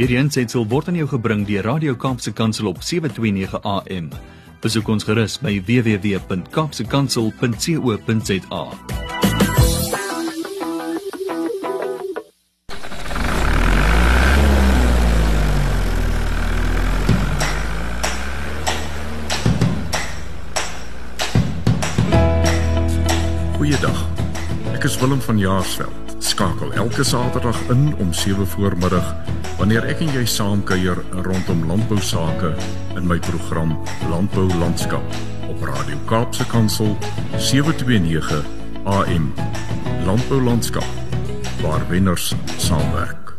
Hierdie aansetsel word aan jou gebring deur Radio Kaapse Kansel op 729 AM. Besoek ons gerus by www.kapsekansel.co.za. Goeiedag. Ek is Willem van Jaarsveld. Skakel elke Saterdag in om 7 voormiddag wanneer ek en jy saam kuier rondom landbou sake in my program Landbou Landskap op Radio Kaapse Kansel 729 AM. Landbou Landskap waar wenners saamwerk.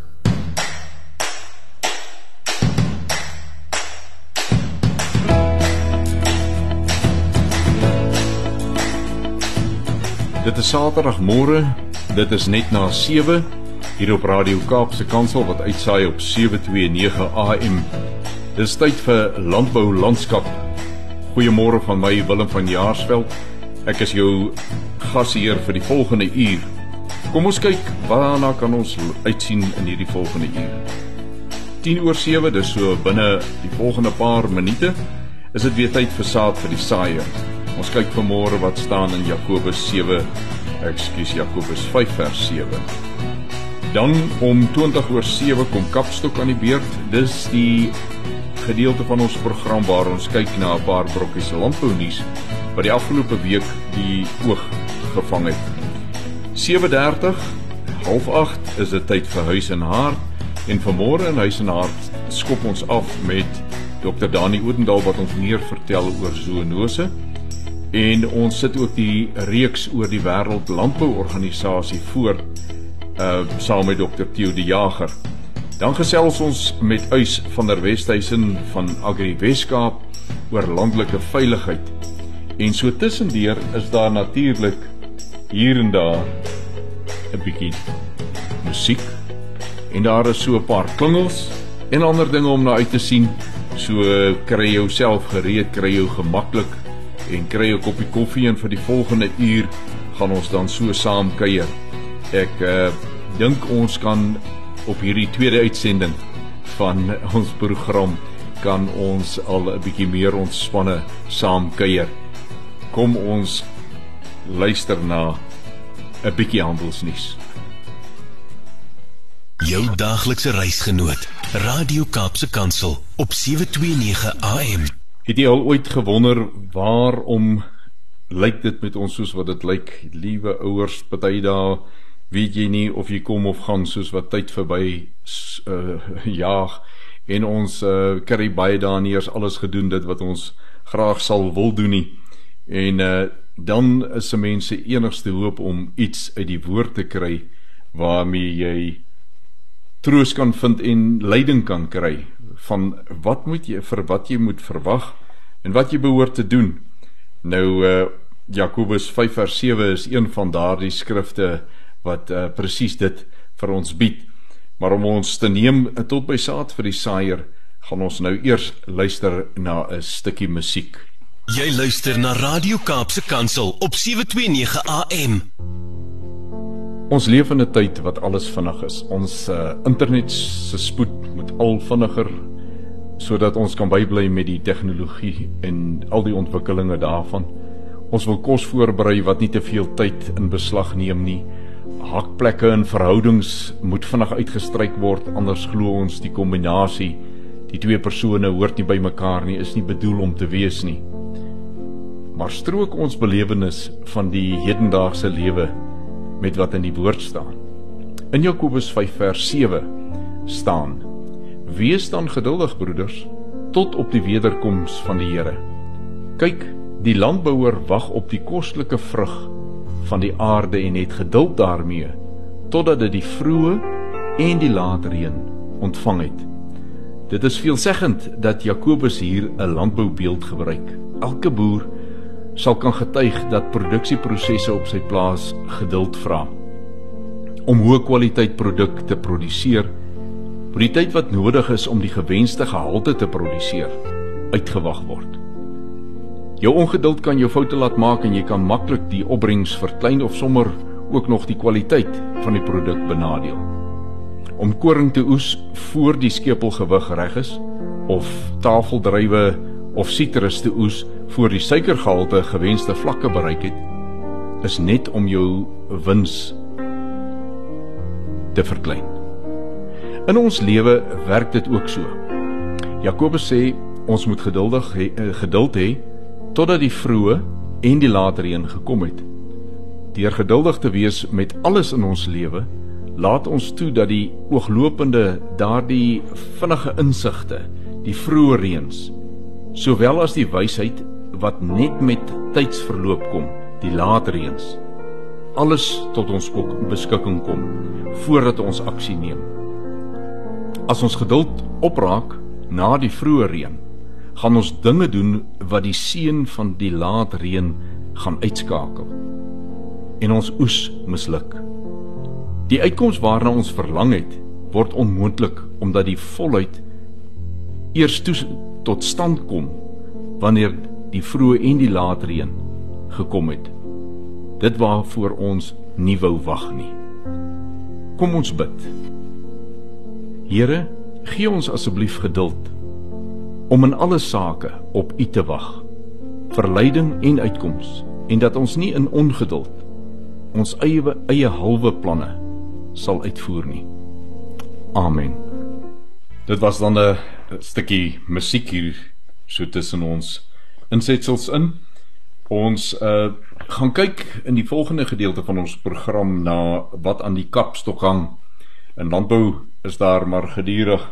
Dit is Saterdagmôre. Dit is net na 7 hier op Radio Kaapse Kansel wat uitsaai op 729 AM. Dis tyd vir landbou landskap. Goeiemôre van my Willem van Jaarsveld. Ek is jou gasheer vir die volgende uur. Kom ons kyk waarna kan ons uitsien in hierdie volgende uur. 10 oor 7, dis so binne die volgende paar minute, is dit weer tyd vir saad vir die saaier. Ons kyk vanmôre wat staan in Jakobus 7, ekskuus Jakobus 5 vers 7. Dan om 20 oor 7 kom Kapstok aan die beurt. Dis die gedeelte van ons program waar ons kyk na 'n paar brokkies landbou nuus wat die afgelope week die oog gevang het. 7:30 half 8 is dit tyd vir huis en hart en vanmôre in huis en hart skop ons af met Dr Dani Oudendal wat ons meer vertel oor zoonose en ons sit ook die reeks oor die wêreld landbouorganisasie voort uh saam met Dr Theo die Jager. Dan gesels ons met Uys van der Westhuizen van Agri Weskaap oor landelike veiligheid. En so tussendeur is daar natuurlik hier en daar 'n bietjie musiek en daar is so 'n paar klingels en ander dinge om na uit te sien. So kry jouself gereed, kry jou gemaklik en kry 'n koppie koffie en vir die volgende uur gaan ons dan so saam kuier. Ek uh, dink ons kan op hierdie tweede uitsending van ons program kan ons al 'n bietjie meer ontspanne saam kuier. Kom ons luister na 'n bietjie handelsnuus. Jou daaglikse reisgenoot, Radio Kaapse Kansel op 729 AM. Het jy al ooit gewonder waarom lyk dit met ons soos wat dit lyk? Liewe ouers, party dae weet jy nie of jy kom of gaan soos wat tyd verby uh, jaag en ons uh, kry baie dae nie eers alles gedoen dit wat ons graag sal wil doen nie. En uh, dan is se mense enigste hoop om iets uit die woord te kry waarmee jy troos kan vind en leiding kan kry van wat moet jy vir wat jy moet verwag en wat jy behoort te doen. Nou uh Jakobus 5 vers 7 is een van daardie skrifte wat uh presies dit vir ons bied. Maar om ons te neem tot by saad vir die saaier, gaan ons nou eers luister na 'n stukkie musiek. Jy luister na Radio Kaapse Kansel op 729 AM. Ons leef in 'n tyd wat alles vinnig is. Ons uh internet se spoed moet al vinniger sodat ons kan bybly met die tegnologie en al die ontwikkelinge daarvan. Ons wil kos voorberei wat nie te veel tyd in beslag neem nie. Hakplekke in verhoudings moet vinnig uitgestryk word anders glo ons die kombinasie die twee persone hoort nie by mekaar nie is nie bedoel om te wees nie. Maar strook ons belewenis van die hedendaagse lewe met wat in die woord staan. In Jakobus 5 vers 7 staan: Wees dan geduldig, broeders, tot op die wederkoms van die Here. Kyk, die landbouer wag op die kostelike vrug van die aarde en het geduld daarmee totdat dit die vroeë en die late reën ontvang het. Dit is veelzeggend dat Jakobus hier 'n landboubeeld gebruik. Elke boer sal kan getuig dat produksieprosesse op sy plaas geduld vra om hoë kwaliteit produk te produseer moet die tyd wat nodig is om die gewenste gehalte te produseer uitgewag word. Jou ongeduld kan jou foute laat maak en jy kan maklik die opbrengs verklein of sommer ook nog die kwaliteit van die produk benadeel. om koring te oes voor die skepelgewig reg is of tafeldrywe of sitrus te oes voor die suikergehalte gewenste vlakke bereik het is net om jou wins te verklein. In ons lewe werk dit ook so. Jakobus sê ons moet geduldig he, eh, geduld hê totdat die vroeë en die later een gekom het. Deur geduldig te wees met alles in ons lewe, laat ons toe dat die ooglopende daardie vinnige insigte, die vroeë reëns, sowel as die wysheid wat net met tydsverloop kom, die later reëns, alles tot ons ook beskikking kom voordat ons aksie neem. As ons geduld opraak na die vroeë reën, gaan ons dinge doen wat die seën van die laat reën gaan uitskakel en ons oes misluk. Die uitkoms waarna ons verlang het, word onmoontlik omdat die volheid eers toe tot stand kom wanneer die vroeë en die laat reën gekom het. Dit waarvoor ons nie wou wag nie. Kom ons bid. Here, gee ons asseblief geduld om in alle sake op U te wag vir leiding en uitkoms en dat ons nie in ongeduld ons eie eie halwe planne sal uitvoer nie. Amen. Dit was dan 'n stukkie musiek hier so tussen ons insetsels in. Ons uh gaan kyk in die volgende gedeelte van ons program na wat aan die kapstok hang. In landbou is daar maar gedurig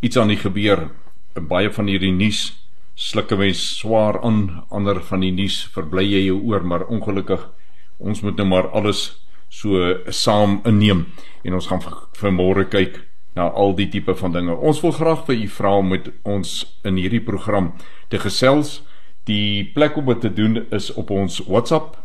iets aan die gebeur baie van hierdie nuus sluk 'n mens swaar aan ander van die nuus verbly jy jou oor maar ongelukkig ons moet nou maar alles so saam inneem en ons gaan vir môre kyk na al die tipe van dinge. Ons wil graag vir u vra om met ons in hierdie program te gesels. Die plek om dit te doen is op ons WhatsApp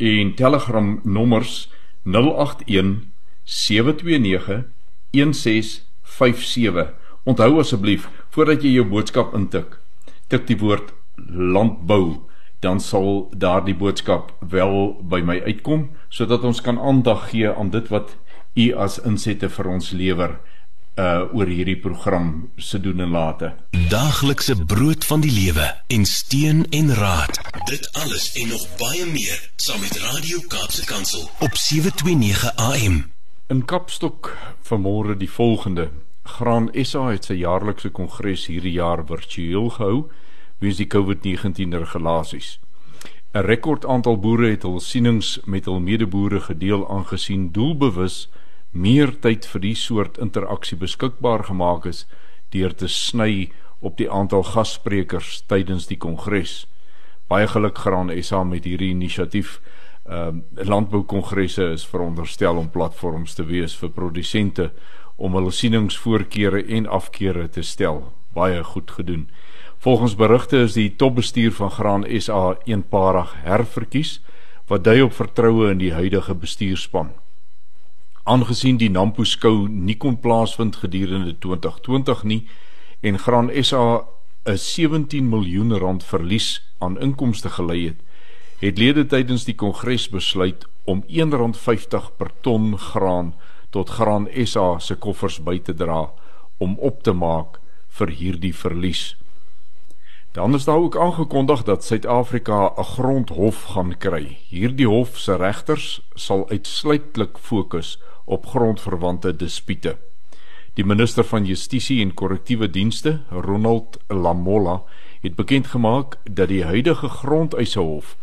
en Telegram nommers 081 729 1657 onthou asseblief voordat jy jou boodskap intik, tik die woord landbou, dan sal daardie boodskap wel by my uitkom sodat ons kan aandag gee aan dit wat u as insette vir ons lewer uh oor hierdie program se doen en late. Daaglikse brood van die lewe en steun en raad. Dit alles en nog baie meer saam met Radio Kaapse Kansel op 729 AM. In Kapstok vanmôre die volgende Graan SA het sy jaarlikse kongres hierdie jaar virtueel gehou weens die COVID-19 regulasies. 'n Rekord aantal boere het hul sienings met hul medeboere gedeel aangesien doelbewus meer tyd vir die soort interaksie beskikbaar gemaak is deur te sny op die aantal gassprekers tydens die kongres. Baie geluk Graan SA met hierdie inisiatief. Ehm uh, landboukongresse is veronderstel om platforms te wees vir produsente om hulle sieningsvoorkeure en afkeure te stel. Baie goed gedoen. Volgens berigte is die topbestuur van Graan SA eenparig herverkies wat dui op vertroue in die huidige bestuurspan. Aangesien die Nampo skou nie kon plaasvind gedurende 2020 nie en Graan SA 'n 17 miljoen rand verlies aan inkomste gelei het, het lede tydens die kongres besluit om R1.50 per ton graan tot Graan SA se koffers by te dra om op te maak vir hierdie verlies. Dan is daar ook aangekondig dat Suid-Afrika 'n grondhof gaan kry. Hierdie hof se regters sal uitsluitlik fokus op grondverwante dispute. Die minister van Justisie en Korrektiewe Dienste, Ronald Lamola, het bekend gemaak dat die huidige grondeisehof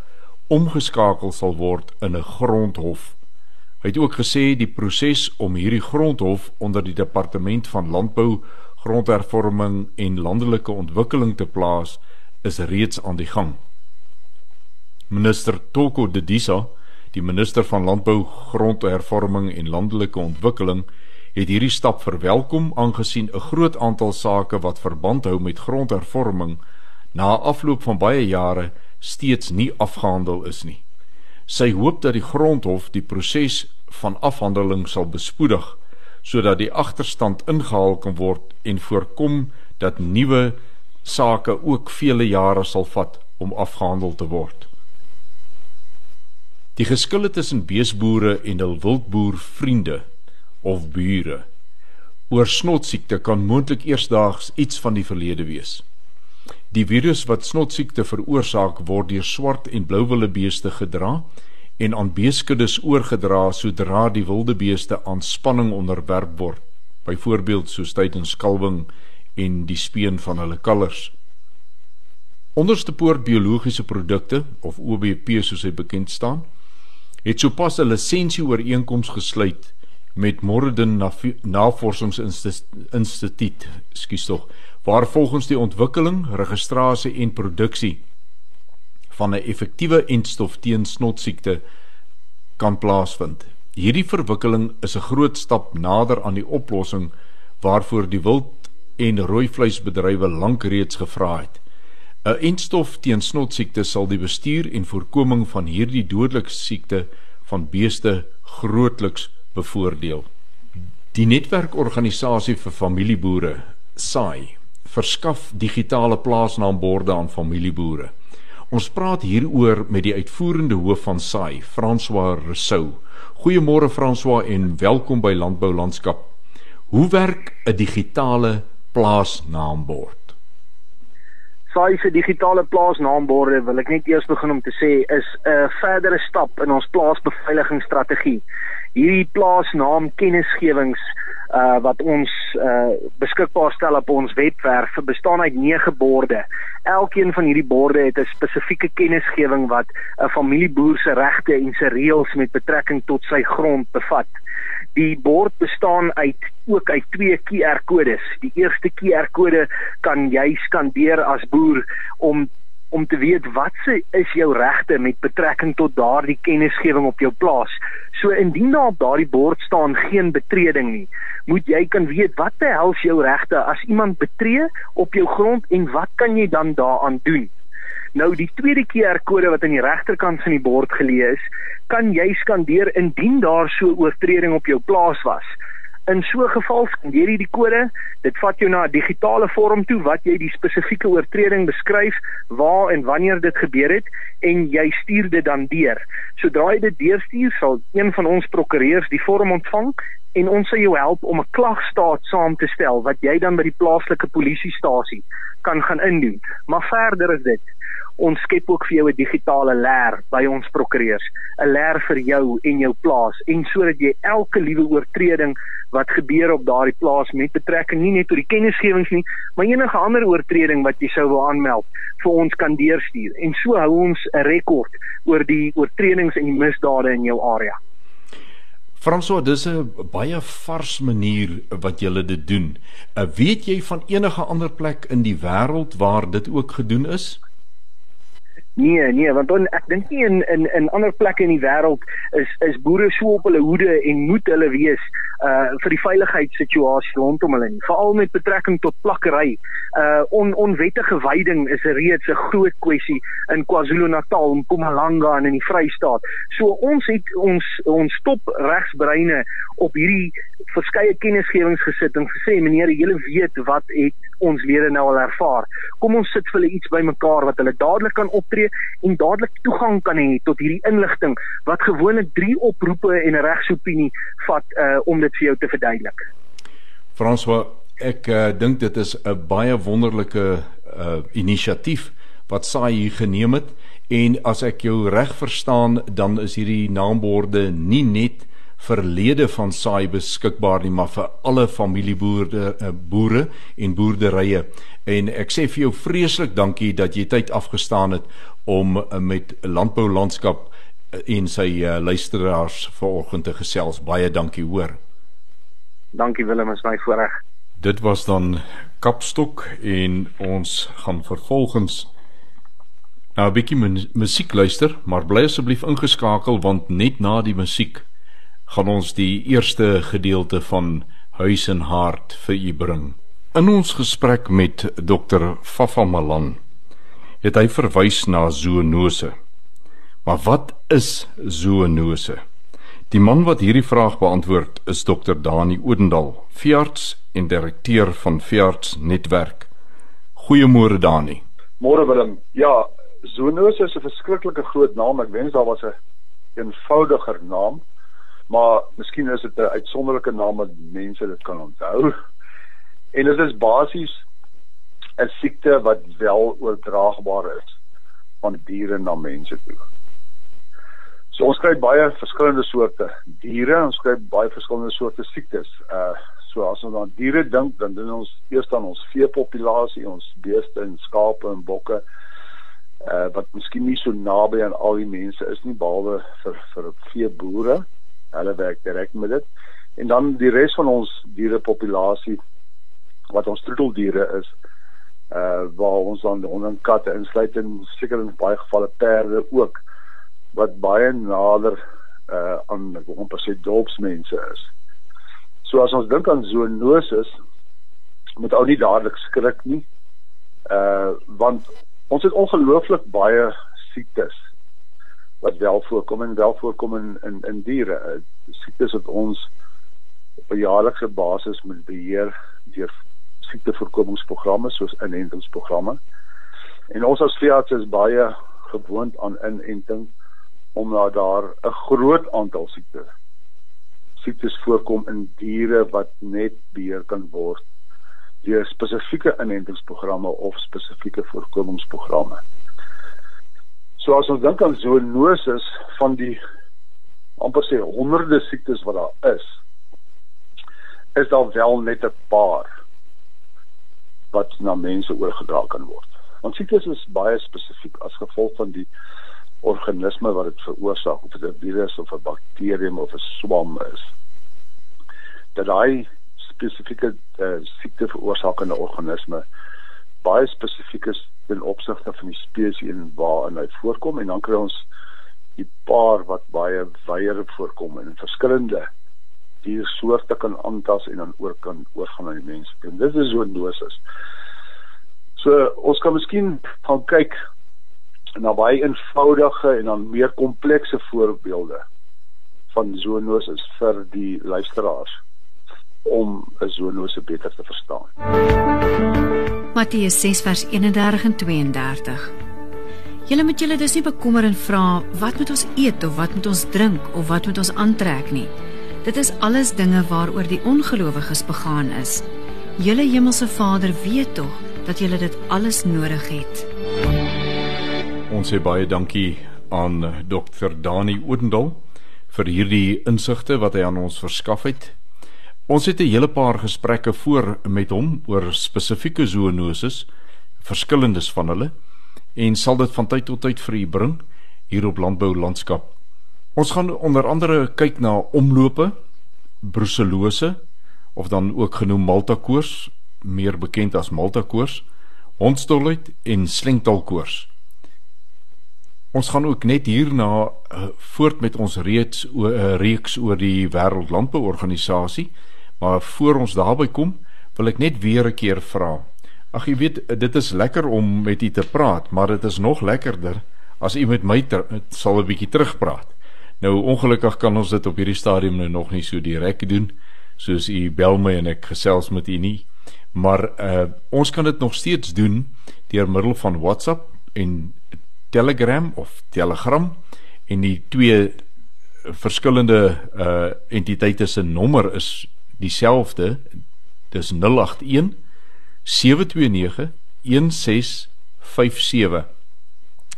omgeskakel sal word in 'n grondhof. Hy het ook gesê die proses om hierdie grondhof onder die departement van landbou, grondhervorming en landelike ontwikkeling te plaas is reeds aan die gang. Minister Toko Dedisa, die minister van landbou, grondhervorming en landelike ontwikkeling, het hierdie stap verwelkom aangesien 'n groot aantal sake wat verband hou met grondhervorming na afloop van baie jare steeds nie afgehandel is nie. Sy hoop dat die grondhof die proses van afhandeling sal bespoedig sodat die agterstand ingehaal kan word en voorkom dat nuwe sake ook vele jare sal vat om afgehandel te word. Die geskille tussen beesboere en hul wildboer vriende of bure oor snotsiekte kan moontlik eersdaags iets van die verlede wees. Die virus wat snotsiekte veroorsaak word deur swart en blou wildebeeste gedra en aan beeskuddes oorgedra sodra die wilde beeste aan spanning onderwerp word, byvoorbeeld soos tydens kalwing en die speen van hulle kalvers. Onderste poort biologiese produkte of OBP soos hy bekend staan, het sopas 'n lisensieooreenkoms gesluit met Morden Navorsingsinstituut, skus tog, waar volgens die ontwikkeling, registrasie en produksie van 'n effektiewe entstof teen snotsiekte kan plaasvind. Hierdie verwikkeling is 'n groot stap nader aan die oplossing waarvoor die wild en rooi vleisbedrywe lank reeds gevra het. 'n Entstof teen snotsiekte sal die bestuur en voorkoming van hierdie dodelike siekte van beeste grootliks bevoordeel. Die netwerkorganisasie vir familieboere, SAI, verskaf digitale plaasnaamborde aan familieboere. Ons praat hieroor met die uitvoerende hoof van SAI, François Rousseau. Goeiemôre François en welkom by Landbou Landskap. Hoe werk 'n digitale plaasnaambord? SAI se digitale plaasnaamborde wil ek net eers begin om te sê is 'n verdere stap in ons plaasbeveiligingsstrategie hierdie plaasnaam kennisgewings uh wat ons uh beskikbaar stel op ons webwerf bestaan uit 9 borde. Elkeen van hierdie borde het 'n spesifieke kennisgewing wat 'n familieboer se regte en se reëls met betrekking tot sy grond bevat. Die bord bestaan uit ook uit twee QR-kodes. Die eerste QR-kode kan jy skandeer as boer om om te weet wat se is jou regte met betrekking tot daardie kennisgewing op jou plaas. So indien daar op daardie bord staan geen betreding nie, moet jy kan weet wat te hels jou regte as iemand betree op jou grond en wat kan jy dan daaraan doen? Nou die tweede QR-kode wat aan die regterkant van die bord geleë is, kan jy skandeer indien daar so oortreding op jou plaas was. In so 'n geval skandeer jy die kode, dit vat jou na 'n digitale vorm toe wat jy die spesifieke oortreding beskryf, waar en wanneer dit gebeur het en jy stuur dit dan deur. Sodra jy dit deurstuur, sal een van ons prokureurs die vorm ontvang en ons sal jou help om 'n klagstaat saam te stel wat jy dan by die plaaslike polisiestasie kan gaan indien. Maar verder is dit ons skep ook vir jou 'n digitale leer by ons prokureurs, 'n leer vir jou en jou plaas en sodat jy elke liewe oortreding wat gebeur op daardie plaas met betrekking nie net tot die kennisgewings nie, maar enige ander oortreding wat jy sou wil aanmeld vir ons kan deurstuur. En so hou ons 'n rekord oor die oortredings en die misdade in jou area. François, dis 'n baie vars manier wat julle dit doen. Uh, weet jy van enige ander plek in die wêreld waar dit ook gedoen is? Nee, nee, want dan ek dink nie in in in ander plekke in die wêreld is is boere so op hulle hoede en moet hulle wees uh vir die veiligheidssituasie rondom hulle nie. Veral met betrekking tot plakkery. Uh on onwettige veiding is reeds 'n groot kwessie in KwaZulu-Natal en Mpumalanga en in die Vrystaat. So ons het ons ons top regsbreine op hierdie verskeie kennisgewings gesit en gesê meneer julle weet wat het ons lede nou al ervaar. Kom ons sit vir hulle iets bymekaar wat hulle dadelik kan optree en dadelik toegang kan hê tot hierdie inligting wat gewoonlik 3 oproepe en 'n regsopinie vat uh om dit vir jou te verduidelik. François, ek uh, dink dit is 'n baie wonderlike uh, inisiatief wat SAI hier geneem het en as ek jou reg verstaan, dan is hierdie naamborde nie net verlede van SAI beskikbaar nie, maar vir alle familieboere uh, boere en boerderye. En ek sê vir jou vreeslik dankie dat jy tyd afgestaan het om met landbou landskap en sy luisteraars vanoggend te gesels. Baie dankie hoor. Dankie Willem, is my voorreg. Dit was dan Kapstok en ons gaan vervolgens nou 'n bietjie musiek luister, maar bly asseblief ingeskakel want net na die musiek gaan ons die eerste gedeelte van Huis en Hart vir u bring. In ons gesprek met Dr. Fafa Malan het hy verwys na zoonose. Maar wat is zoonose? Die man wat hierdie vraag beantwoord is Dr Dani Odendal, veearts en direkteur van Veearts Netwerk. Goeiemôre Dani. Môre Willem. Ja, zoonose is 'n verskriklike groot naam. Ek wens daar was 'n een eenvoudiger naam. maar miskien is dit 'n uitsonderlike naam wat mense dit kan onthou. En dit is basies 'n siekte wat wel oordraagbaar is van diere na mense toe. So ons kry baie verskillende soorte diere, ons kry baie verskillende soorte siektes. Uh so as ons aan diere dink, dan doen ons eers aan ons veepopulasie, ons beeste en skape en bokke uh wat miskien nie so naby aan al die mense is nie behalwe vir vir veeboere. Hulle werk direk met dit. En dan die res van ons dierepopulasie wat ons troeteldiere is uh waar ons dan honde en katte insluit en seker in baie gevalle perde ook wat baie nader uh aan amper sê dorpsmense is. So as ons dink aan zoonoses moet ou nie dadelik skrik nie. Uh want ons het ongelooflik baie siektes wat wel voorkom en wel voorkom in in, in diere. Uh, siektes wat ons op 'n jaarlikse basis moet beheer deur siektevoorkomingsprogramme soos inentingsprogramme. En ons as veearts is baie gewoond aan inenting omdat daar 'n groot aantal siektes siektes voorkom in diere wat net beheer kan word deur spesifieke inentingsprogramme of spesifieke voorkomingsprogramme. So as ons dink aan zoonoses van die amper sê honderde siektes wat daar is, is daar wel net 'n paar wat na mense oorgedra kan word. Want siektes is baie spesifiek as gevolg van die organisme wat dit veroorsaak, of dit 'n virus of 'n bakterium of 'n swam is. Dat daai spesifieke uh, siekte veroorsakende organisme baie spesifiek is ten opsigte van die spesies en waarin hy voorkom en dan kry ons die paar wat baie wyer voorkom in verskillende diersoorte kan aantas en dan oor kan oorgaan aan die mens. En dit is zoonosis. So ons kan miskien gaan kyk na baie eenvoudige en dan meer komplekse voorbeelde van zoonosis vir die luisteraars om 'n zoonose beter te verstaan. Matteus 6 vers 31 en 32. Julle moet julle dus nie bekommer en vra wat moet ons eet of wat moet ons drink of wat moet ons aantrek nie. Dit is alles dinge waaroor die ongelowiges begaan is. Julle hemelse Vader weet tog dat julle dit alles nodig het. Ons sê baie dankie aan Dr. Dani Oudendal vir hierdie insigte wat hy aan ons verskaf het. Ons het 'n hele paar gesprekke voor met hom oor spesifieke zoonoses, verskillendes van hulle en sal dit van tyd tot tyd vir u bring hier op Landbou Landskap Ons gaan onder andere kyk na omlope, bruselose of dan ook genoem Malta-koors, meer bekend as Malta-koors, hondstolheid en slengtalkoors. Ons gaan ook net hierna uh, voort met ons reeds 'n uh, reeks oor die Wêreldlandbouorganisasie, maar voor ons daarby kom, wil ek net weer 'n keer vra. Ag jy weet, dit is lekker om met u te praat, maar dit is nog lekkerder as u met my ter, sal 'n bietjie terugpraat. Nou ongelukkig kan ons dit op hierdie stadium nou nog nie so direk doen soos u bel my en ek gesels met u nie. Maar uh ons kan dit nog steeds doen deur middel van WhatsApp en Telegram of Telegram en die twee verskillende uh entiteite se nommer is dieselfde. Dis 081 729 1657.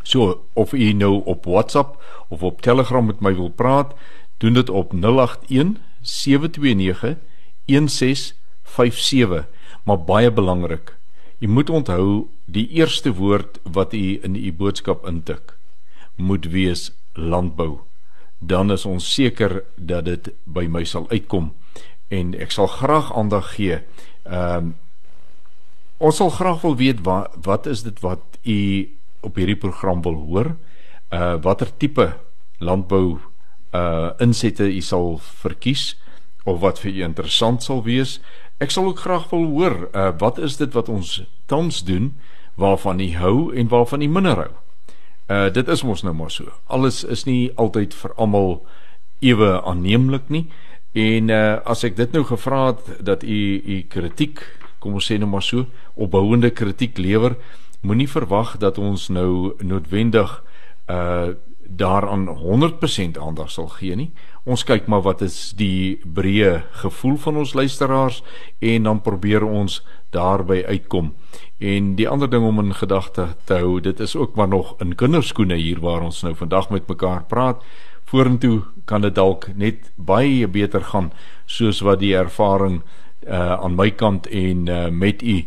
So of u nou op WhatsApp of op Telegram met my wil praat, doen dit op 081 729 1657. Maar baie belangrik, u moet onthou die eerste woord wat u in u boodskap intik moet wees landbou. Dan is ons seker dat dit by my sal uitkom en ek sal graag aandag gee. Ehm um, ons sal graag wil weet wat wat is dit wat u op hierdie program wil hoor, uh watter tipe landbou uh insette u sal verkies of wat vir u interessant sal wees. Ek sal ook graag wil hoor uh wat is dit wat ons tans doen waarvan u hou en waarvan u minder hou. Uh dit is mos nou maar so. Alles is nie altyd vir almal ewe aanneemlik nie. En uh as ek dit nou gevra het dat u u kritiek, kom ons sê nou maar so, opbouende kritiek lewer, moenie verwag dat ons nou noodwendig uh daaraan 100% aandag sal gee nie. Ons kyk maar wat is die breë gevoel van ons luisteraars en dan probeer ons daarby uitkom. En die ander ding om in gedagte te hou, dit is ook maar nog in kinderskoene hier waar ons nou vandag met mekaar praat. Vorentoe kan dit dalk net baie beter gaan soos wat die ervaring uh aan my kant en uh met u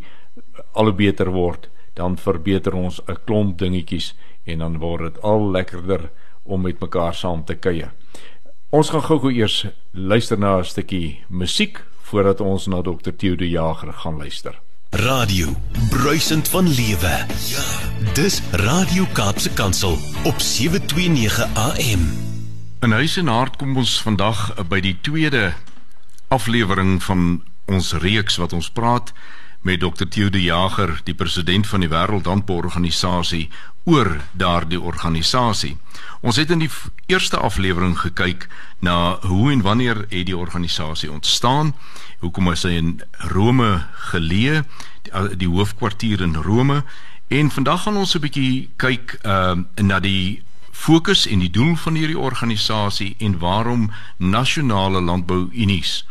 al hoe beter word, dan verbeter ons 'n klomp dingetjies en dan word dit al lekkerder om met mekaar saam te kuier. Ons gaan gou-gou eers luister na 'n stukkie musiek voordat ons na Dr. Theo de Jager gaan luister. Radio, bruisend van lewe. Ja, dis Radio Kaapse Kansel op 729 AM. In huis en hart kom ons vandag by die tweede aflewering van ons reeks wat ons praat met Dr. Theo de Jager, die president van die Wêreldlandbouorganisasie oor daardie organisasie. Ons het in die eerste aflewering gekyk na hoe en wanneer het die organisasie ontstaan, hoekom is hy in Rome geleë, die, die hoofkwartier in Rome en vandag gaan ons 'n bietjie kyk uh na die fokus en die doel van hierdie organisasie en waarom nasionale landbouunies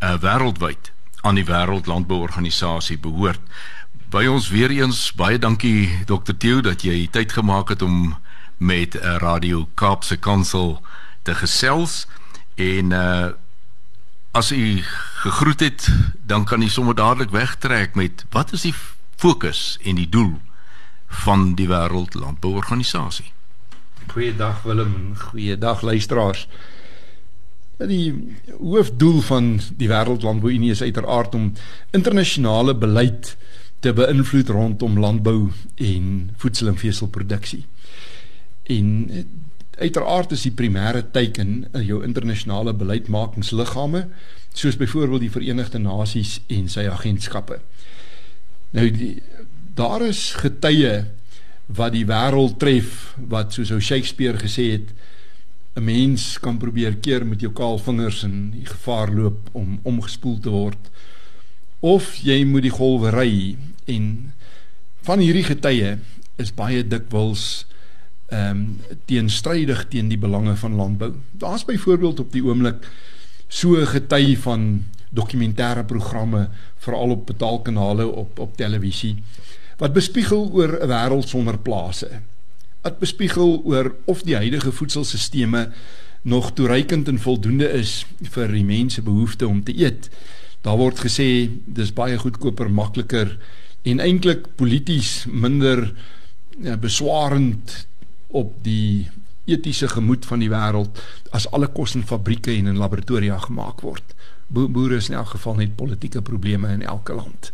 uh wêreldwyd aan die wêreldlandbouorganisasie behoort by ons weer eens baie dankie Dr Theo dat jy tyd gemaak het om met 'n uh, Radio Kaapse Kansel te gesels. En uh as u gegroet het dan kan u sommer dadelik wegtrek met wat is die fokus en die doel van die wêreld landbouorganisasie Goeiedag Willem. Goeiedag luisteraars. Die hoofdoel van die wêreldlandbouunie is uiteraard om internasionale beleid te beïnvloed rondom landbou en voedsel en veselproduksie. En uiteraard is die primêre teiken in jou internasionale beleidsmakingsliggame soos byvoorbeeld die Verenigde Nasies en sy agentskappe. Nou die, daar is getye wat die wêreld tref wat soos ou Shakespeare gesê het 'n mens kan probeer keer met jou kaal vingers en die gevaar loop om omgespoel te word of jy moet die golwe ry en van hierdie getye is baie dikwels ehm um, teenstrydig teen die belange van landbou. Daar's byvoorbeeld op die oomblik so gety van dokumentêre programme veral op betaalkanale op op televisie wat bespiegel oor 'n wêreld sonder plase. Wat bespiegel oor of die huidige voedselstelsels nog toereikend en voldoende is vir die mense behoefte om te eet. Daar word gesê dis baie goedkoper, makliker en eintlik polities minder ja, beswarend op die etiese gemoed van die wêreld as alle kos in fabrieke en in laboratoria gemaak word. Bo boere is in elk geval net politieke probleme in elke land.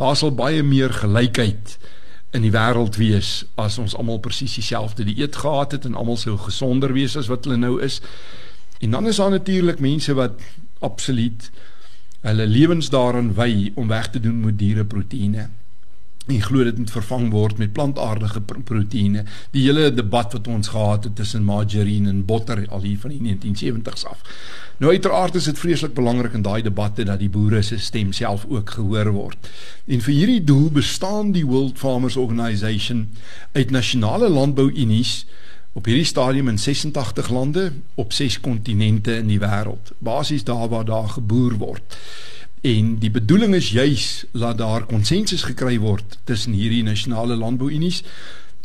Daar sal baie meer gelykheid in die wêreld wees as ons almal presies dieselfde dieet gehad het en almal sou gesonder wees as wat hulle nou is. En dan is daar natuurlik mense wat absoluut hulle lewens daaraan wy om weg te doen met diereproteïene. En glo dit moet vervang word met plantaardige proteïene. Die hele debat wat ons gehad het tussen margarine en botter al hier van die 1970s af. Nou uiteraard is dit vreeslik belangrik in daai debatte dat die boere se stem self ook gehoor word. En vir hierdie doel bestaan die World Farmers Organization uit nasionale landbouunies op hierdie stadium in 86 lande op 6 kontinente in die wêreld. Basies daar waar daar geboer word. En die bedoeling is juis laat daar konsensus gekry word tussen hierdie nasionale landbouunies.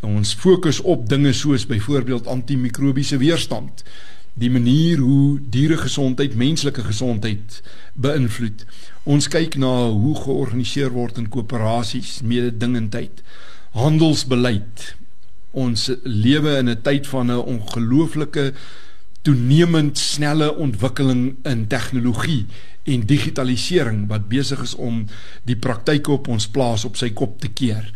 Ons fokus op dinge soos byvoorbeeld antimikrobiese weerstand, die manier hoe dieregesondheid menslike gesondheid beïnvloed. Ons kyk na hoe georganiseer word in koöperasies, mededingendheid, handelsbeleid, ons lewe in 'n tyd van 'n ongelooflike toenemend snelle ontwikkeling in tegnologie en digitalisering wat besig is om die praktyke op ons plaas op sy kop te keer.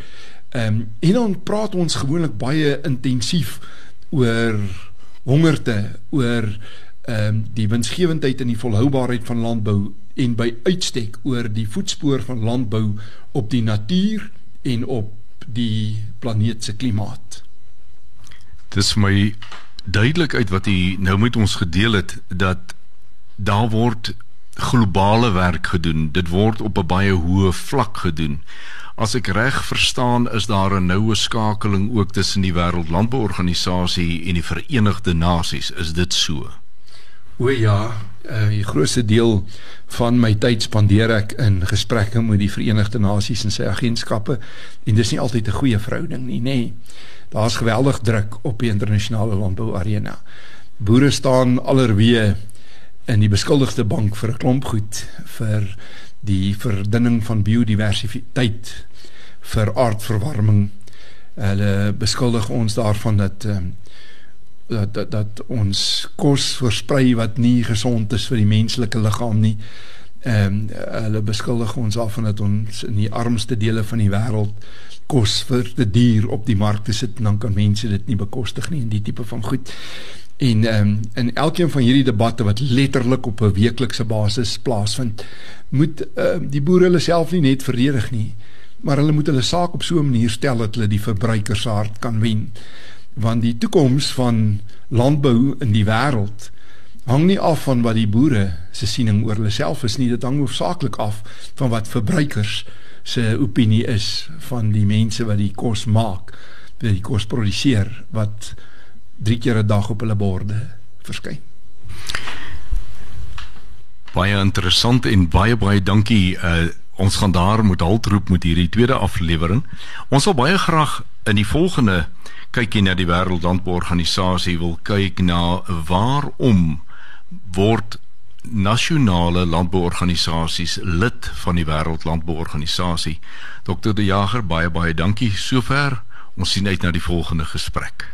Ehm um, en dan praat ons gewoonlik baie intensief oor hongerte, oor ehm um, die winsgewendheid en die volhoubaarheid van landbou en by uitstek oor die voetspoor van landbou op die natuur en op die planeet se klimaat. Dis my duidelik uit wat u nou met ons gedeel het dat daar word globale werk gedoen. Dit word op 'n baie hoë vlak gedoen. As ek reg verstaan, is daar 'n noue skakeling ook tussen die Wêreldlandbouorganisasie en die Verenigde Nasies. Is dit so? O ja, uh, die grootste deel van my tyd spandeer ek in gesprekke met die Verenigde Nasies en sy agentskappe en dis nie altyd 'n goeie verhouding nie, nê. Nee. Daar's geweldig druk op die internasionale landbou arena. Boere staan allerweë in die beskuldigde bank vir 'n klomp goed vir die verdunning van biodiversiteit vir aardverwarming. Hulle beskuldig ons daarvan dat ehm, dat dat, dat ons kos versprei wat nie gesond is vir die menslike liggaam nie. Ehm um, hulle beskuldig ons af van dat ons in die armste dele van die wêreld kos vir die dier op die mark te sit en dan kan mense dit nie bekostig nie en die tipe van goed. En ehm um, in elkeen van hierdie debatte wat letterlik op 'n weeklikse basis plaasvind, moet ehm uh, die boere hulle self nie net verdedig nie, maar hulle moet hulle saak op so 'n manier stel dat hulle die verbruiker se hart kan wen. Want die toekoms van landbou in die wêreld hang nie af van wat die boere se siening oor hulle self is nie, dit hang hoofsaaklik af van wat verbruikers se opinie is van die mense wat die kos maak, wat die kos produseer, wat drie keer 'n dag op hulle borde verskyn. Baie interessant en baie baie dankie. Uh, ons gaan daar moet haltroep met hierdie tweede aflewering. Ons sal baie graag in die volgende kykie na die Wêreldlandbouorganisasie wil kyk na waarom word nasionale landbouorganisasies lid van die Wêreldlandbouorganisasie. Dr. De Jager, baie baie dankie sover. Ons sien uit na die volgende gesprek.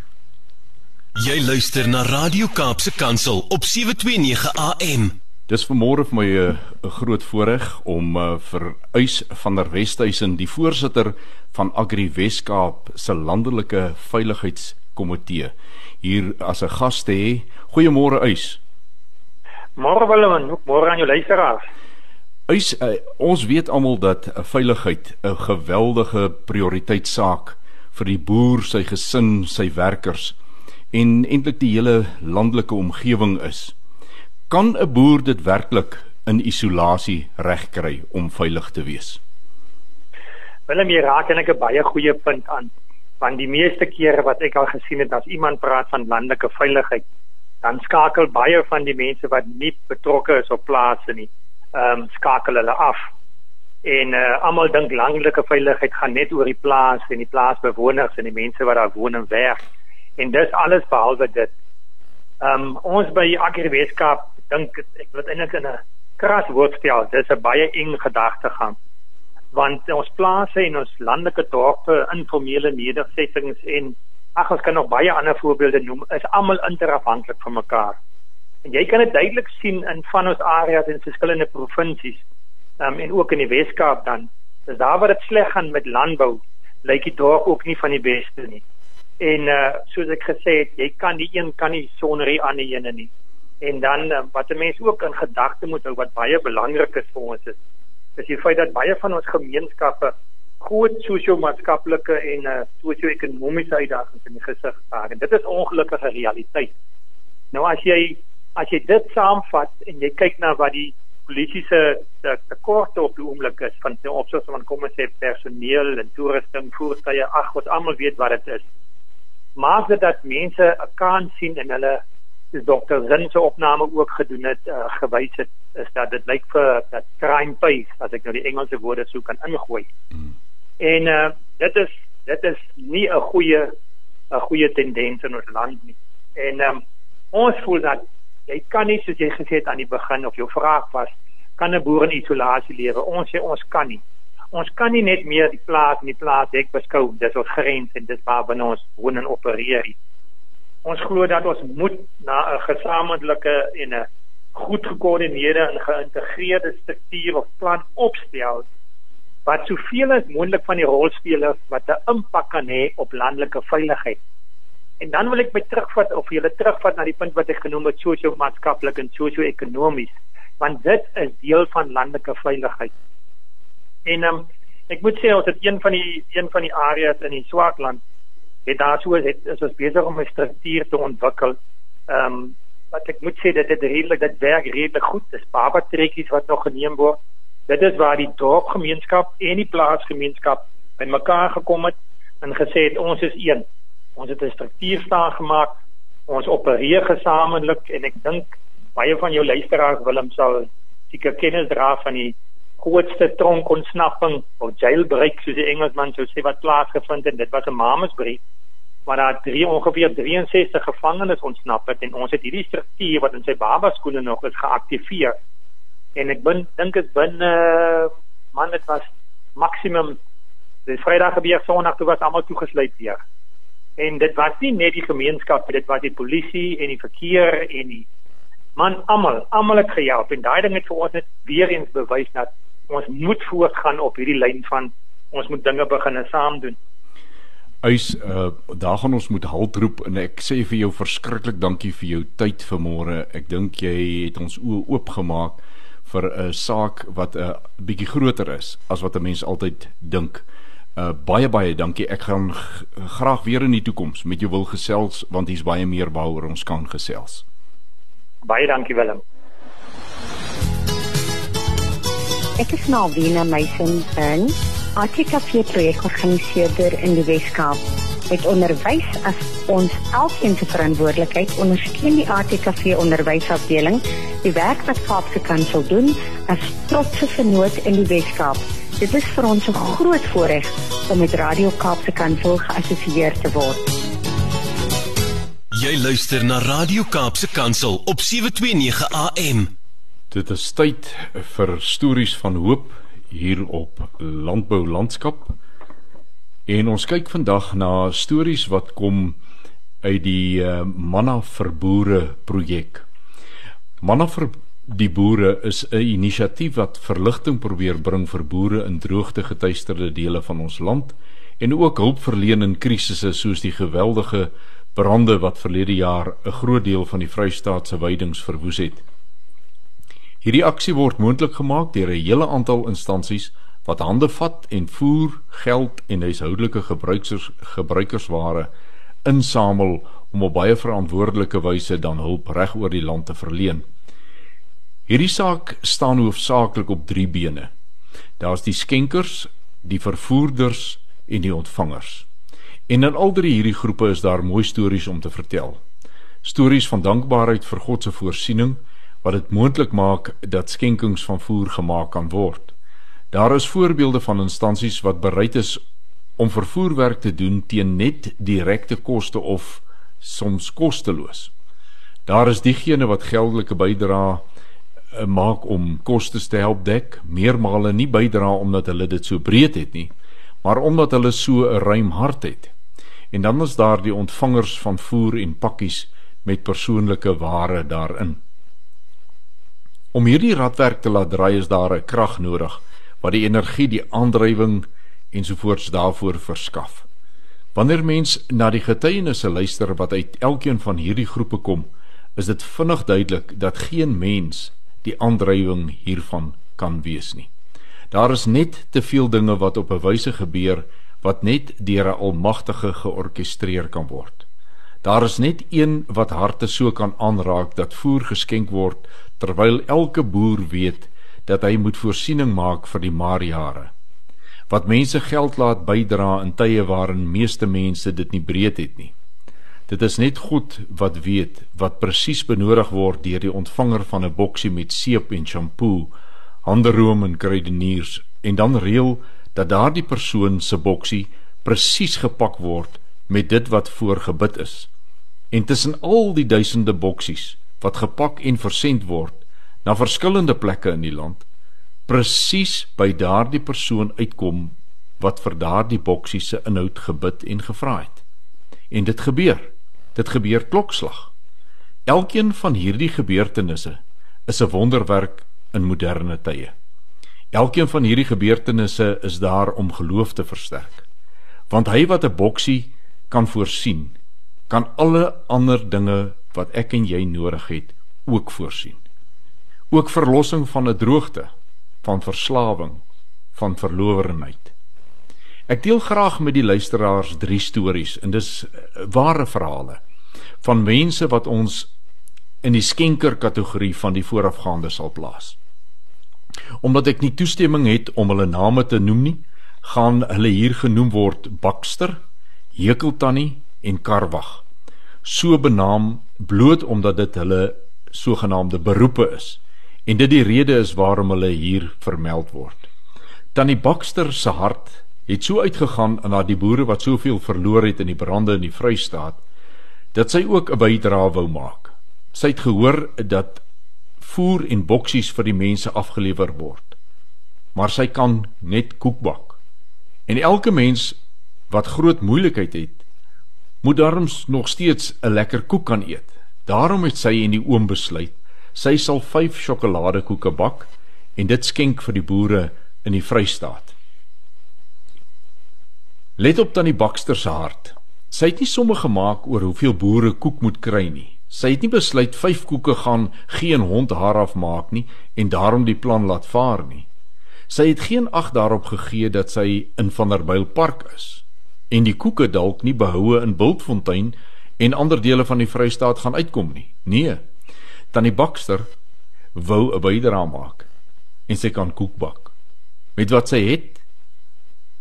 Jy luister na Radio Kaapse Kansel op 729 AM. Dis vanmôre vir my eh, 'n uh, groot voorreg om uh, vir Uys van der Westhuizen, die voorsitter van Agri Weskaap se landelike veiligheidskomitee hier as 'n gas te hê. Goeiemôre Uys. Môre Willem, môre aan jou luisteraars. Uys, uh, ons weet almal dat uh, veiligheid 'n geweldige prioriteitsaak vir die boer, sy gesin, sy werkers en eintlik die hele landelike omgewing is. Kan 'n boer dit werklik in isolasie regkry om veilig te wees? Willem, jy raak en ek 'n baie goeie punt aan, want die meeste kere wat ek al gesien het as iemand praat van landelike veiligheid, dan skakel baie van die mense wat nie betrokke is op plase nie, ehm um, skakel hulle af. En uh, almal dink landelike veiligheid gaan net oor die plaas en die plaasbewoners en die mense wat daar woon en werk en dis alles behalwe dit. Ehm um, ons by Agri Weskaap dink ek wil eintlik in 'n kras woord stel, dis 'n baie eng gedagtegang. Want ons plase en ons landelike dorpe, informele nedersettings en ag ons kan nog baie ander voorbeelde noem, is almal interafhanklik van mekaar. En jy kan dit duidelik sien in van ons areas in verskillende provinsies. Ehm um, en ook in die Weskaap dan. Dis daar waar dit sleg gaan met landbou, lyk die dorp ook nie van die beste nie. En uh soos ek gesê het, jy kan die een kan nie sonder die ander ene nie. En dan uh, wat 'n mens ook in gedagte moet hou wat baie belangrik is vir ons is, is die feit dat baie van ons gemeenskappe groot sosio-maatskaplike en uh sosio-ekonomiese uitdagings in die gesig staar. En dit is ongelukkige realiteit. Nou as jy as jy dit saamvat en jy kyk na wat die polisie se tekorte op die oomblik is van ten opsigte van kom ons sê personeel en toerusting, voertuie, ag, ons almal weet wat dit is maak dit dat mense 'n kans sien en hulle die dokter Zin se opname ook gedoen het uh, gewys het is dat dit lyk vir dat crime pace as ek nou die Engelse woorde sou kan ingooi. Mm. En uh, dit is dit is nie 'n goeie 'n goeie tendens in ons land nie. En um, ons voel dat jy kan nie soos jy gesê het aan die begin of jou vraag was kan 'n boer in isolasie lewe? Ons sê ons kan nie ons kan nie net meer die plaas en die plaas ek beskou dis ons grens en dis waar binne ons woon en opereer. Ons glo dat ons moet na 'n gesamentlike en 'n goed gekoördineerde en geïntegreerde struktuur of plan opstel wat soveel as moontlik van die rolspelers wat 'n impak kan hê op landelike veiligheid. En dan wil ek my terugvat of julle terugvat na die punt wat ek genoem het sosio-maatskaplik en sosio-ekonomies want dit is deel van landelike veiligheid. En um, ek moet sê ons het een van die een van die areas in die Swartland het daar so het is ons besig om 'n struktuur te ontwikkel. Ehm um, wat ek moet sê dit het redelik dit werk redelik goed. Dis baba trekkies wat nog geneem word. Dit is waar die dorpgemeenskap en die plaasgemeenskap bymekaar gekom het en gesê het ons is een. Ons het 'n struktuur staan gemaak. Ons opereer gesamentlik en ek dink baie van jou luisteraars Willem sal seker kennis dra van die grootste tronkontsnapping of jailbreak soos die Engelsman sou sê wat plaasgevind het. Dit was 'n mamesbrief waar daar drie ongeveer 63 gevangenes ontsnap het en ons het hierdie struktuur wat in sy babaskoene nog is geaktiveer. En ek bin dink dit binne uh, man dit was maksimum die Vrydag gebeur Sondag toe was almal toegesluit weer. En dit was nie net die gemeenskap, dit was die polisie en die verkeer en die man almal, almal het gehelp en daai ding het vir ons net weer eens bewys dat ons moet voortgaan op hierdie lyn van ons moet dinge begin saam doen. Eis uh daar gaan ons moet halt roep en ek sê vir jou verskriklik dankie vir jou tyd vanmôre. Ek dink jy het ons oë oopgemaak vir 'n saak wat 'n uh, bietjie groter is as wat 'n mens altyd dink. Uh baie baie dankie. Ek gaan graag weer in die toekoms met jou wil gesels want hier's baie meer waaroor ons kan gesels. Baie dankie Willem. Ek is Malvina Meisen van ATKV projekorganiseerder in die Weskaap. Met onderwys as ons elkeen se verantwoordelikheid ondersteun die ATKV onderwysafdeling die werk wat Kaapse Kansel doen as trotse vennoot in die Weskaap. Dit is vir ons 'n groot voorreg om met Radio Kaapse Kansel geassosieer te word. Jy luister na Radio Kaapse Kansel op 729 AM. Dit is tyd vir stories van hoop hier op Landbou Landskap. En ons kyk vandag na stories wat kom uit die uh, Manna vir Boere projek. Manna vir die boere is 'n inisiatief wat verligting probeer bring vir boere in droogte getuisterde dele van ons land en ook hulp verleen in krisisse soos die geweldige brande wat verlede jaar 'n groot deel van die Vrystaat se weidings verwoes het. Hierdie aksie word moontlik gemaak deur 'n hele aantal instansies wat hande vat en voer, geld en huishoudelike gebruikers gebruikersware insamel om op baie verantwoordelike wyse dan hulp reg oor die land te verleen. Hierdie saak staan hoofsaaklik op 3 bene. Daar's die skenkers, die vervoerders en die ontvangers. En in al drie hierdie groepe is daar mooi stories om te vertel. Stories van dankbaarheid vir God se voorsiening wat dit moontlik maak dat skenkings van voer gemaak kan word. Daar is voorbeelde van instansies wat bereid is om vervoerwerk te doen teen net direkte koste of soms kosteloos. Daar is diegene wat geldelike bydrae eh, maak om kostes te help dek, meermale nie bydra omdat hulle dit so breed het nie, maar omdat hulle so 'n ruim hart het. En dan is daar die ontvangers van voer en pakkies met persoonlike ware daarin. Om hierdie radwerk te laat draai is daar 'n krag nodig wat die energie, die aandrywing ensovoorts daarvoor verskaf. Wanneer mens na die getuienisse luister wat uit elkeen van hierdie groepe kom, is dit vinnig duidelik dat geen mens die aandrywing hiervan kan wees nie. Daar is net te veel dinge wat op 'n wyse gebeur wat net deur 'n almagtige georkestreer kan word. Daar is net een wat harte so kan aanraak dat voer geskenk word terwyl elke boer weet dat hy moet voorsiening maak vir die maarjare. Wat mense geld laat bydra in tye waarin meeste mense dit nie breed het nie. Dit is net God wat weet wat presies benodig word deur die ontvanger van 'n boksie met seep en shampoo, handeroom en kruideniers en dan reël dat daardie persoon se boksie presies gepak word met dit wat voorgebid is. En tussen al die duisende boksies wat gepak en versend word na verskillende plekke in die land presies by daardie persoon uitkom wat vir daardie boksie se inhoud gebid en gevra het. En dit gebeur. Dit gebeur klokslag. Elkeen van hierdie gebeurtenisse is 'n wonderwerk in moderne tye. Elkeen van hierdie gebeurtenisse is daar om geloof te versterk. Want hy wat 'n boksie kan voorsien, kan alle ander dinge wat ek en jy nodig het ook voorsien. Ook verlossing van 'n droogte, van verslawing, van verlowerenheid. Ek deel graag met die luisteraars drie stories en dis eh, ware verhale van mense wat ons in die skenker kategorie van die voorafgaande sal plaas. Omdat ek nie toestemming het om hulle name te noem nie, gaan hulle hier genoem word Bakster, Hekeltannie en Karwag. So benaam bloot omdat dit hulle sogenaamde beroepe is en dit die rede is waarom hulle hier vermeld word. Tannie Bakster se hart het so uitgegaan na die boere wat soveel verloor het in die brande in die Vrystaat dat sy ook 'n bydrae wou maak. Sy het gehoor dat voer en boksies vir die mense afgelewer word. Maar sy kan net koek bak. En elke mens wat groot moeilikheid het, moet darms nog steeds 'n lekker koek kan eet. Daarom het sy en die oom besluit sy sal 5 sjokoladekoeke bak en dit skenk vir die boere in die Vrystaat. Let op tannie Bakster se hart. Sy het nie somme gemaak oor hoeveel boere koek moet kry nie. Sy het nie besluit 5 koeke gaan geen hond haar afmaak nie en daarom die plan laat vaar nie. Sy het geen ag daarop gegee dat sy in Vanderbijlpark is en die koeke dalk nie behoue in Bultfontein en ander dele van die Vrystaat gaan uitkom nie. Nee. Tannie Bakster wou 'n bydrae maak en sy kan koek bak. Met wat sy het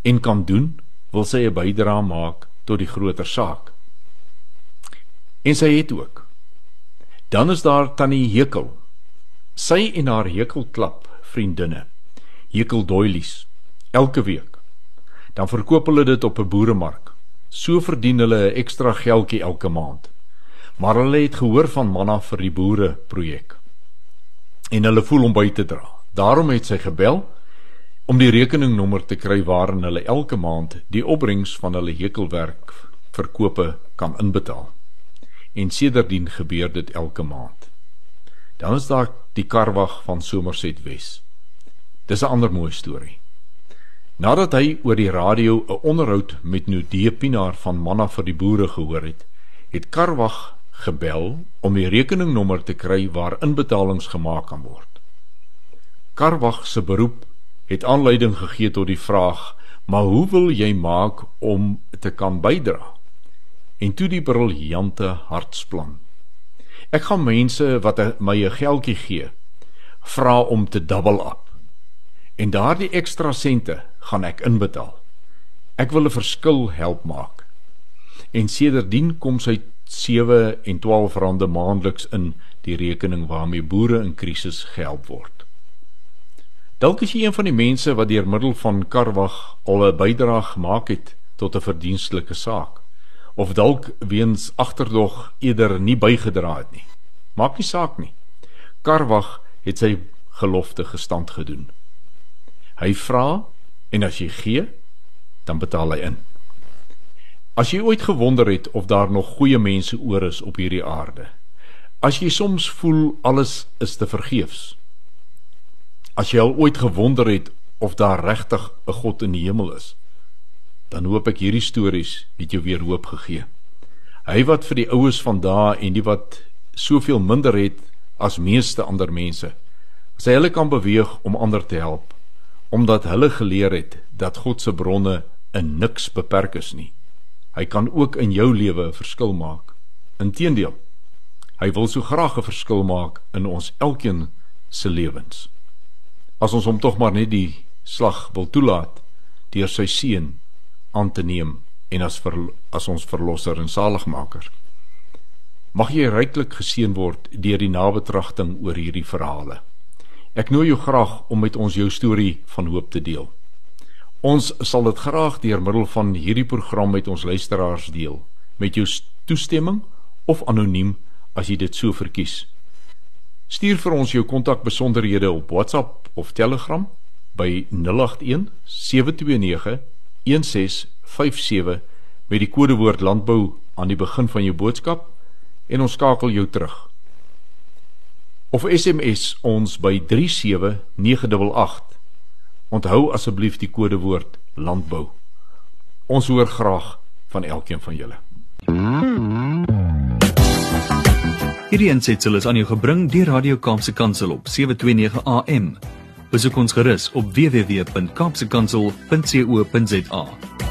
en kan doen, wil sy 'n bydrae maak tot die groter saak. En sy het ook. Dan is daar Tannie Hekel. Sy en haar Hekelklap vriendinne. Hekel doilies elke week. Dan verkoop hulle dit op 'n boeremark. So verdien hulle 'n ekstra geldjie elke maand. Maar hulle het gehoor van manna vir die boere projek. En hulle voel om by te dra. Daarom het sy gebel om die rekeningnommer te kry waarin hulle elke maand die opbrengs van hulle hekelwerk verkope kan inbetaal. En sedertdien gebeur dit elke maand. Dan is daar die karwag van Somerset Wes. Dis 'n ander mooi storie. Nadat hy oor die radio 'n onderhoud met Nudee Pinaar van Manna vir die boere gehoor het, het Karwag gebel om die rekeningnommer te kry waar inbetalings gemaak kan word. Karwag se beroep het aanleiding gegee tot die vraag: "Maar hoe wil jy maak om te kan bydra?" En toe die briljante hartsplan. Ek gaan mense wat my 'n geldjie gee, vra om te double up. En daardie ekstra sente gaan ek inbetaal. Ek wil 'n verskil help maak. En sedertdien kom sy 7 en 12 rande maandeliks in die rekening waarmee boere in krisis gehelp word. Dalk is jy een van die mense wat deur middel van Karwag al 'n bydrae gemaak het tot 'n verdienstelike saak of dalk weens agterdog eerder nie bygedra het nie. Maak nie saak nie. Karwag het sy gelofte gestand gedoen. Hy vra en as jy gee, dan betaal hy in. As jy ooit gewonder het of daar nog goeie mense oor is op hierdie aarde. As jy soms voel alles is te vergeefs As jy al ooit gewonder het of daar regtig 'n God in die hemel is, dan hoop ek hierdie stories het jou weer hoop gegee. Hy wat vir die oues van daai en die wat soveel minder het as meeste ander mense, sy hulle kan beweeg om ander te help, omdat hulle geleer het dat God se bronne in niks beperk is nie. Hy kan ook in jou lewe 'n verskil maak. Inteendeel, hy wil so graag 'n verskil maak in ons elkeen se lewens as ons hom tog maar net die slag wil toelaat deur sy seun aan te neem en as ver, as ons verlosser en saligmaker. Mag jy ryklik geseën word deur die nabetragting oor hierdie verhale. Ek nooi jou graag om met ons jou storie van hoop te deel. Ons sal dit graag deur middel van hierdie program met ons luisteraars deel met jou toestemming of anoniem as jy dit so verkies. Stuur vir ons jou kontakbesonderhede op WhatsApp of Telegram by 081 729 1657 met die kodewoord landbou aan die begin van jou boodskap en ons skakel jou terug. Of SMS ons by 37988. Onthou asseblief die kodewoord landbou. Ons hoor graag van elkeen van julle. Hierdie ensitsel is aan jou gebring deur Radio Kaapse Kansel op 729 AM. Besoek ons gerus op www.kaapsekansel.co.za.